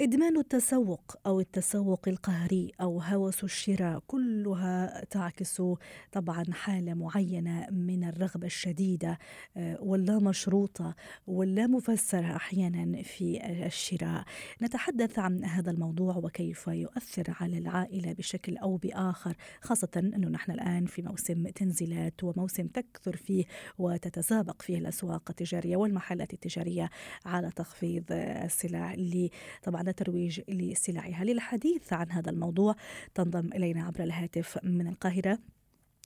إدمان التسوق أو التسوق القهري أو هوس الشراء كلها تعكس طبعا حالة معينة من الرغبة الشديدة آه، واللا مشروطة واللا مفسرة أحيانا في الشراء. نتحدث عن هذا الموضوع وكيف يؤثر على العائلة بشكل أو بآخر خاصة أنه نحن الآن في موسم تنزيلات وموسم تكثر فيه وتتسابق فيه الأسواق التجارية والمحلات التجارية على تخفيض السلع. اللي طبعا الترويج لسلعها. للحديث عن هذا الموضوع تنضم إلينا عبر الهاتف من القاهرة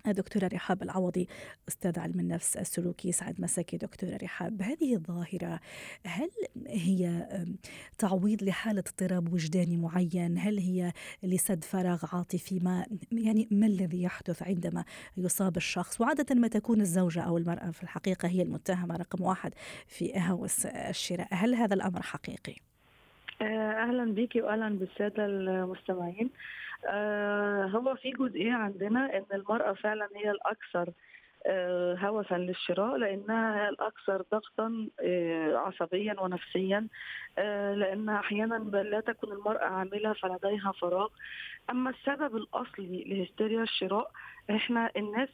الدكتورة رحاب العوضي أستاذ علم النفس السلوكي. سعد مساكي دكتورة رحاب هذه الظاهرة هل هي تعويض لحالة اضطراب وجداني معين؟ هل هي لسد فراغ عاطفي؟ ما يعني ما الذي يحدث عندما يصاب الشخص؟ وعادة ما تكون الزوجة أو المرأة في الحقيقة هي المتهمة رقم واحد في هوس الشراء. هل هذا الأمر حقيقي؟ آه، أهلا بيكي واهلا بالسادة المستمعين. آه، هو في جزئية عندنا إن المرأة فعلا هي الأكثر آه، هوسا للشراء لأنها الأكثر ضغطا عصبيا ونفسيا لأن أحيانا لا تكون المرأة عاملة فلديها فراغ. أما السبب الأصلي لهستيريا الشراء إحنا الناس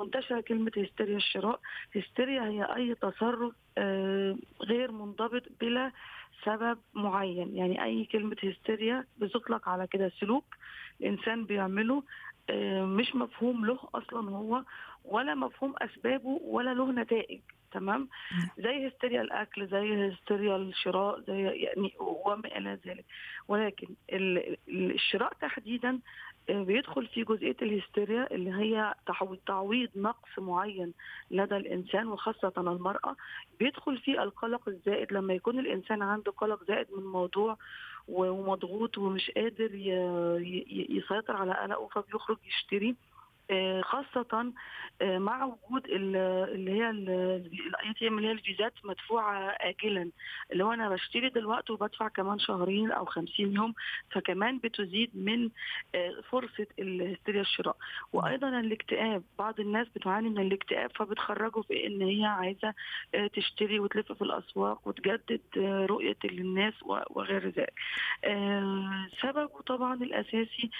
منتشرة كلمة هستيريا الشراء. هستيريا هي أي تصرف غير منضبط بلا سبب معين. يعني أي كلمة هستيريا بتطلق على كده سلوك الإنسان بيعمله آه، مش مفهوم له أصلا هو ولا مفهوم أسبابه ولا له نتائج. تمام؟ زي هستيريا الأكل زي هستيريا الشراء زي يعني وما إلى ذلك. ولكن الشراء تحديدا بيدخل في جزئية الهستيريا اللي هي تعويض نقص معين لدى الإنسان وخاصة المرأة. بيدخل في القلق الزائد. لما يكون الإنسان عنده قلق زائد من موضوع ومضغوط ومش قادر يسيطر على قلقه فبيخرج يشتري. آه، خاصة آه، مع وجود اللي هي ال ATM اللي هي الفيزات مدفوعة آجلا. اللي هو أنا بشتري دلوقتي وبدفع كمان شهرين أو خمسين يوم فكمان بتزيد من آه، فرصة الهستيريا الشراء. وأيضا الاكتئاب بعض الناس بتعاني من الاكتئاب فبتخرجوا في إن هي عايزة تشتري وتلف في الأسواق وتجدد رؤية للناس وغير ذلك. سببه طبعا الأساسي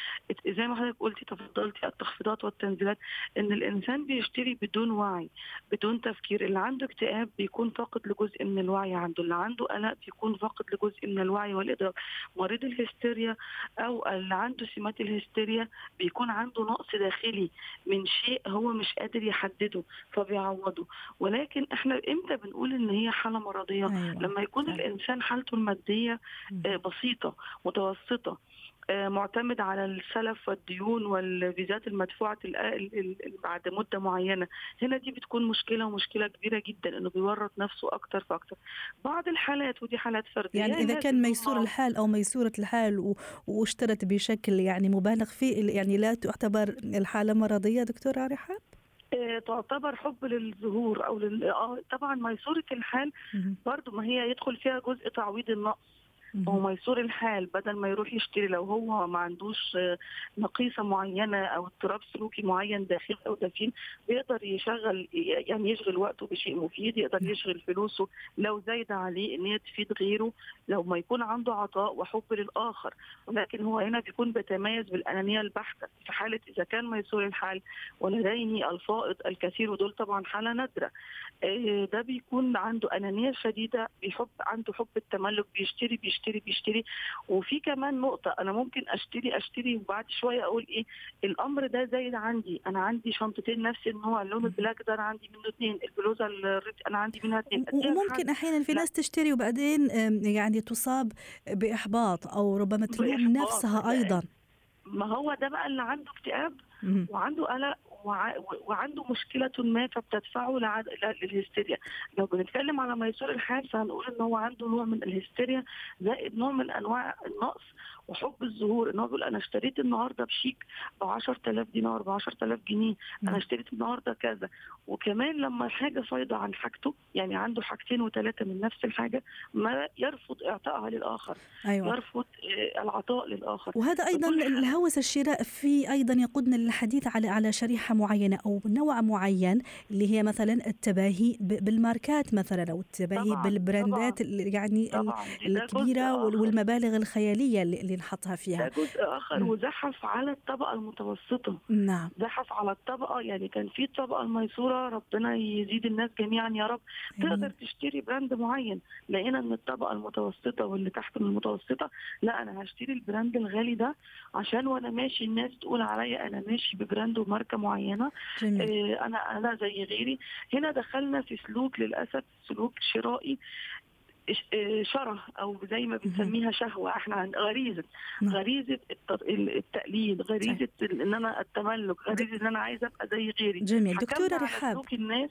زي ما حضرتك قلتي تفضلتي التخفيضات التنزيلات إن الإنسان بيشتري بدون وعي بدون تفكير. اللي عنده اكتئاب بيكون فاقد لجزء من الوعي عنده. اللي عنده قلق بيكون فاقد لجزء من الوعي والإدراك. مريض الهستيريا أو اللي عنده سمات الهستيريا بيكون عنده نقص داخلي من شيء هو مش قادر يحدده فبيعوضه. ولكن إحنا إمتى بنقول إن هي حالة مرضية؟ أيوة. لما يكون الإنسان حالته المادية آه، بسيطة متوسطة معتمد على السلف والديون والفيزات المدفوعة بعد مدة معينة. هنا دي بتكون مشكلة ومشكلة كبيرة جدا إنه بيورط نفسه أكتر فأكتر. بعض الحالات ودي حالات فردية. يعني إذا كان ميسور الحال أو ميسورة الحال واشترت بشكل يعني مبالغ فيه يعني لا تعتبر الحالة مرضية دكتورة رحاب؟ آه، تعتبر حب للظهور أو لل... آه طبعا ميسورة الحال برضو ما هي يدخل فيها جزء تعويض النقص. هو ميسور الحال بدل ما يروح يشتري لو هو ما عندوش نقيصة معينة أو اضطراب سلوكي معين داخلي أو دفين بيقدر يشغل يعني يشغل وقته بشيء مفيد يقدر يشغل فلوسه لو زايده عليه إن هي تفيد غيره لو ما يكون عنده عطاء وحب للآخر. ولكن هو هنا بيكون بيتميز بالأنانية البحتة. في حالة إذا كان ميسور الحال ولديه الفائض الكثير ودول طبعا حالة نادرة آه، ده بيكون عنده أنانية شديدة بيحب عنده حب التملك بيشتري بيشتري بيشتري بيشتري. وفي كمان نقطة أنا ممكن أشتري أشتري وبعد شوية أقول إيه الأمر ده زايد عندي. أنا عندي شنطتين نفس النوع اللون ال black ده أنا عندي منه اثنين البلوزة أنا عندي منها اثنين وممكن أحيانا في ناس تشتري وبعدين يعني تصاب بإحباط أو ربما تلوم نفسها أيضا. ما هو ده بقى اللي عنده اكتئاب وعنده قلق وعنده مشكلة ما فبتدفعه للهستيريا. لو بنتكلم على ميسور الحال فهنقول إن هو عنده نوع من الهستيريا زائد نوع من أنواع النقص وحب الظهور ان هو بيقول أنا اشتريت النهارده بشيك ب 10000 دينار ب 10000 جنيه أنا اشتريت النهارده كذا. وكمان لما الحاجة فايضه عن حاجته يعني عنده حاجتين وثلاثه من نفس الحاجة ما يرفض اعطائها للآخر. أيوة. يرفض آه، العطاء للآخر. وهذا أيضا الهوس الشراء في أيضا يقودنا للحديث على على شريحة معينة أو نوع معين اللي هي مثلا التباهي بالماركات مثلا أو التباهي طبعًا بالبراندات طبعًا. يعني طبعًا. الكبيرة والمبالغ الخيالية اللي نحطها فيها. ده جزء آخر وزحف على الطبقة المتوسطة. نعم. زحف على الطبقة يعني كان في الطبقه الميسورة ربنا يزيد الناس جميعا يا رب. تقدر تشتري brand معين لقينا إن الطبقة المتوسطة واللي تحت من المتوسطة لا أنا هشتري ال brand الغالي ده عشان وأنا ماشي الناس تقول عليا أنا ماشي ب brand وماركة معينة. جميل. آه أنا أنا زي غيري. هنا دخلنا في سلوك للأسف سلوك شرائي. شره أو زي ما بنسميها شهوة. إحنا غريزة. نعم. غريزة التقليد غريزة إن أنا التملك غريزة إن أنا عايزة أبقى زي غيري. جميل. دكتورة رحاب. الناس.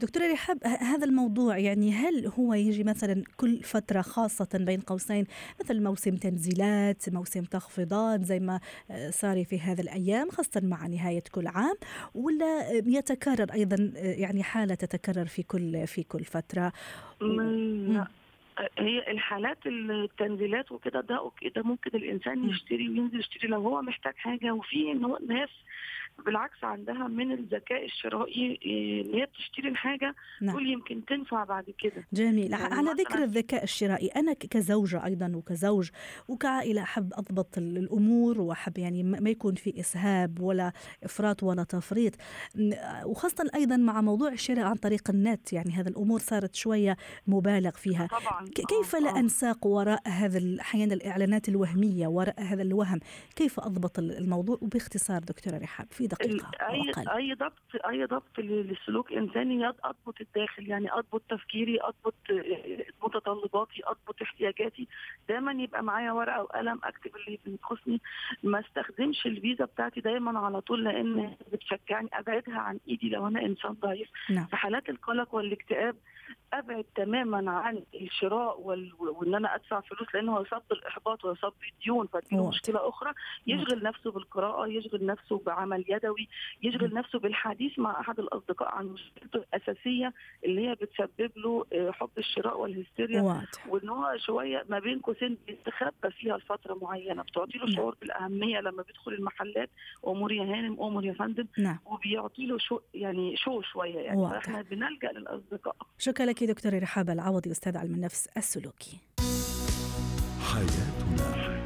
دكتورة رحاب هذا الموضوع يعني هل هو يجي مثلا كل فترة خاصة بين قوسين؟ مثل موسم تنزيلات موسم تخفيضات زي ما آه، صار في هذه الأيام خاصة مع نهاية كل عام ولا يتكرر أيضا آه، يعني حالة تتكرر في كل في كل فترة؟ هي الحالات التنزيلات وكده ده ده ممكن الإنسان يشتري وينزل يشتري لو هو محتاج حاجة وفي ناس بالعكس عندها من الذكاء الشرائي ان هي بتشتري الحاجة نعم. تقول يمكن تنفع بعد كده. جميل. يعني على ذكر الذكاء الشرائي أنا كزوجة أيضا وكزوج وكعائلة أحب أضبط الأمور وأحب يعني ما يكون في إسهاب ولا إفراط ولا تفريط. وخاصة أيضا مع موضوع الشراء عن طريق النت يعني هذا الأمور صارت شوية مبالغ فيها. طبعا. كيف لا آه. أنساق وراء هذا أحيانا الإعلانات الوهمية وراء هذا الوهم؟ كيف أضبط الموضوع؟ وباختصار دكتورة رحاب في دقيقة أي أقل. أي ضبط أي ضبط للسلوك إنساني أضبط الداخل يعني أضبط تفكيري أضبط متطلباتي أضبط احتياجاتي دايما يبقى معايا ورقة وقلم أكتب اللي بينقصني ما استخدمش الفيزا بتاعتي دايما على طول لأن بتشجعني أبعدها عن إيدي لو أنا إنسان ضعيف نعم. في حالات القلق والاكتئاب أبعد تماما عن الشراء وال... وإن أنا أدفع فلوس لأنه يصاب بالاحباط ويصاب بالديون فدي مشكلة أخرى. يشغل نفسه بالقراءة يشغل نفسه بعمل يدوي يشغل نفسه بالحديث مع أحد الأصدقاء عن مشكلته الأساسية اللي هي بتسبب له آه، حب الشراء والهستيريا. وإن هو شوية ما بين قوسين بيستخبى فيها لفترة معينة. بتعطي له شعور بالأهمية لما بيدخل المحلات أمور يا هانم أمور يا فندم. نعم. وبيعطي له شو يعني شو شوية يعني. فإحنا بنلجأ للأصدقاء. شكرا لك دكتورة رحابة العوضي أستاذ علم النفس السلوكي. حياتنا.